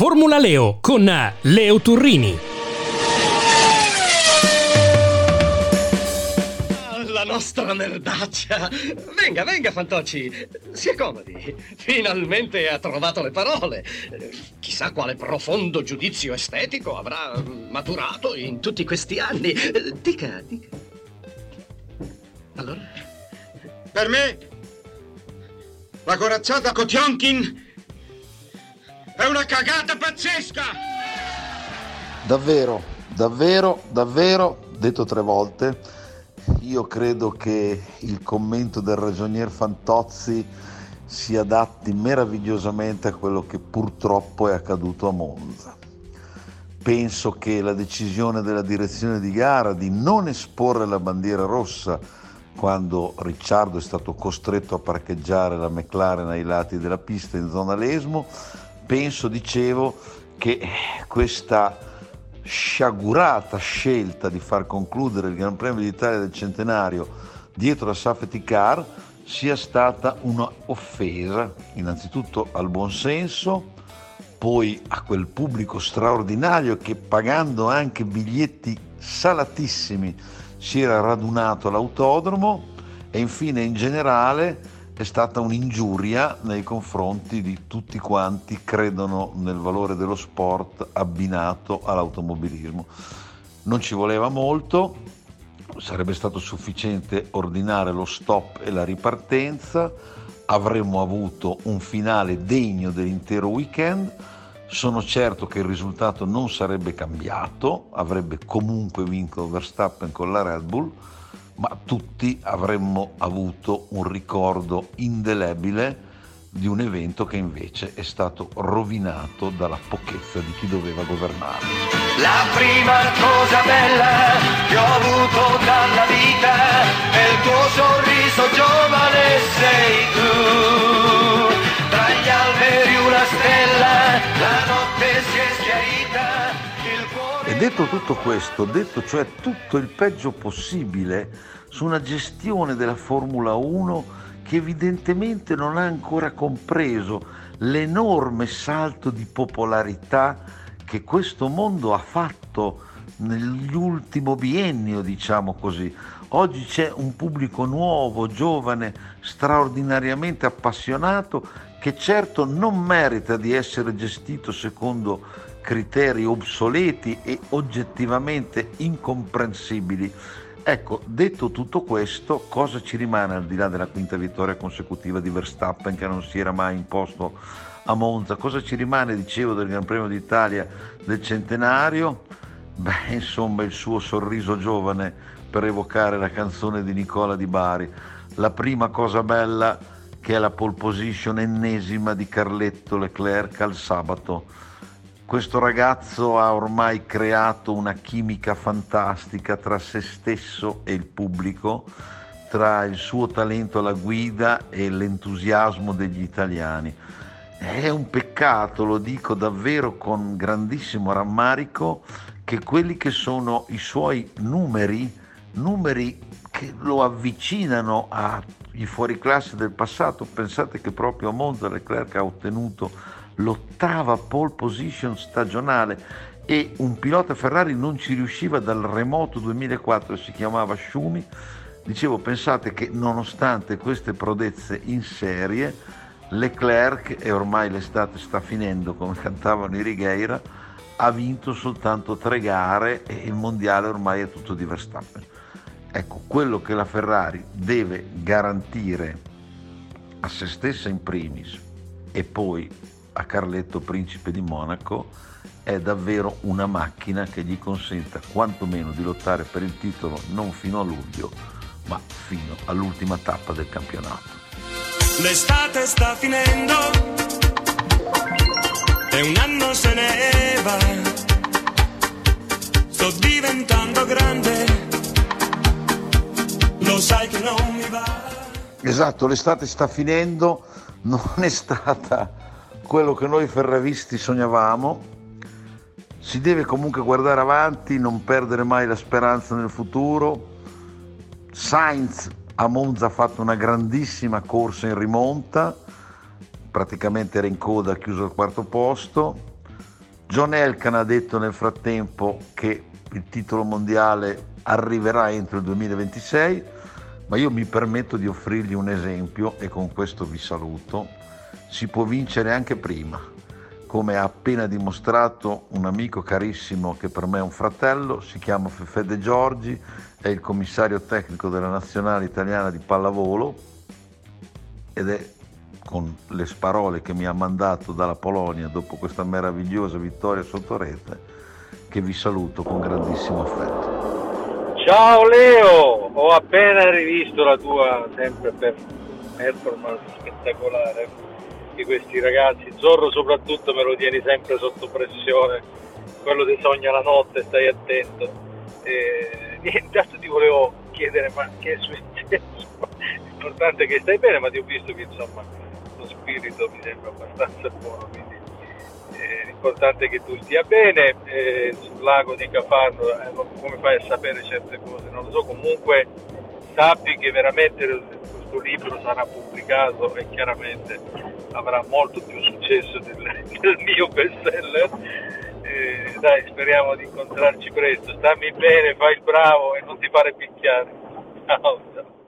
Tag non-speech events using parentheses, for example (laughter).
Formula Leo con Leo Turrini. La nostra merdaccia. Venga, venga, Fantocci. Si accomodi. Finalmente ha trovato le parole. Chissà quale profondo giudizio estetico avrà maturato in tutti questi anni. Dica, dica. Allora? Per me, la corazzata Kotionkin è una cagata pazzesca! Davvero, davvero, davvero, detto tre volte, io credo che il commento del ragionier Fantozzi si adatti meravigliosamente a quello che purtroppo è accaduto a Monza. Penso che la decisione della direzione di gara di non esporre la bandiera rossa quando Ricciardo è stato costretto a parcheggiare la McLaren ai lati della pista in zona Lesmo penso, dicevo, che questa sciagurata scelta di far concludere il Gran Premio d'Italia del centenario dietro la safety car sia stata un'offesa innanzitutto al buonsenso, poi a quel pubblico straordinario che pagando anche biglietti salatissimi si era radunato all'autodromo e infine in generale è stata un'ingiuria nei confronti di tutti quanti credono nel valore dello sport abbinato all'automobilismo. Non ci voleva molto, sarebbe stato sufficiente ordinare lo stop e la ripartenza, avremmo avuto un finale degno dell'intero weekend. Sono certo che il risultato non sarebbe cambiato, avrebbe comunque vinto Verstappen con la Red Bull ma tutti avremmo avuto un ricordo indelebile di un evento che invece è stato rovinato dalla pochezza di chi doveva governare. La prima cosa bella che ho avuto dalla vita è il tuo sorriso giovane sei tu. Detto tutto questo, detto cioè tutto il peggio possibile su una gestione della Formula 1 che evidentemente non ha ancora compreso l'enorme salto di popolarità che questo mondo ha fatto nell'ultimo biennio, diciamo così. Oggi c'è un pubblico nuovo, giovane, straordinariamente appassionato, che certo non merita di essere gestito secondo criteri obsoleti e oggettivamente incomprensibili. Ecco, detto tutto questo, cosa ci rimane al di là della quinta vittoria consecutiva di Verstappen che non si era mai imposto a Monza? Cosa ci rimane, dicevo, del Gran Premio d'Italia del centenario? Beh, insomma, il suo sorriso giovane per evocare la canzone di Nicola Di Bari. La prima cosa bella che è la pole position ennesima di Carletto Leclerc al sabato questo ragazzo ha ormai creato una chimica fantastica tra se stesso e il pubblico, tra il suo talento alla guida e l'entusiasmo degli italiani. È un peccato, lo dico davvero con grandissimo rammarico, che quelli che sono i suoi numeri, numeri che lo avvicinano ai fuoriclasse del passato, pensate che proprio a Monza Leclerc ha ottenuto l'ottava pole position stagionale e un pilota Ferrari non ci riusciva dal remoto 2004, si chiamava Schumi. Dicevo, pensate che nonostante queste prodezze in serie, Leclerc, e ormai l'estate sta finendo come cantavano i Righeira, ha vinto soltanto tre gare e il mondiale ormai è tutto di Verstappen. Ecco, quello che la Ferrari deve garantire a se stessa in primis e poi a Carletto Principe di Monaco è davvero una macchina che gli consenta quantomeno di lottare per il titolo non fino a luglio, ma fino all'ultima tappa del campionato. L'estate sta finendo e un anno se ne va. Sto diventando grande, lo sai che non mi va. Esatto, l'estate sta finendo, non è stata quello che noi ferravisti sognavamo. Si deve comunque guardare avanti, non perdere mai la speranza nel futuro. Sainz a Monza ha fatto una grandissima corsa in rimonta, praticamente era in coda, ha chiuso al quarto posto. John Elkan ha detto nel frattempo che il titolo mondiale arriverà entro il 2026, ma io mi permetto di offrirgli un esempio e con questo vi saluto. Si può vincere anche prima, come ha appena dimostrato un amico carissimo che per me è un fratello, si chiama Fede Giorgi, è il commissario tecnico della nazionale italiana di pallavolo ed è con le parole che mi ha mandato dalla Polonia dopo questa meravigliosa vittoria sotto rete che vi saluto con grandissimo affetto. Ciao Leo, ho appena rivisto la tua sempre per performance spettacolare di questi ragazzi. Zorro soprattutto me lo tieni sempre sotto pressione, quello ti sogna la notte, stai attento. E, adesso ti volevo chiedere ma che è successo? L'importante è che stai bene, ma ti ho visto che insomma lo spirito mi sembra abbastanza buono, quindi l'importante è che tu stia bene, eh, sul lago di Cafarno eh, come fai a sapere certe cose, non lo so, comunque sappi che veramente questo libro sarà pubblicato e chiaramente avrà molto più successo del, (laughs) del mio bestseller. Eh, dai, speriamo di incontrarci presto. Stammi bene, fai il bravo e non ti fare picchiare. Ciao, ciao.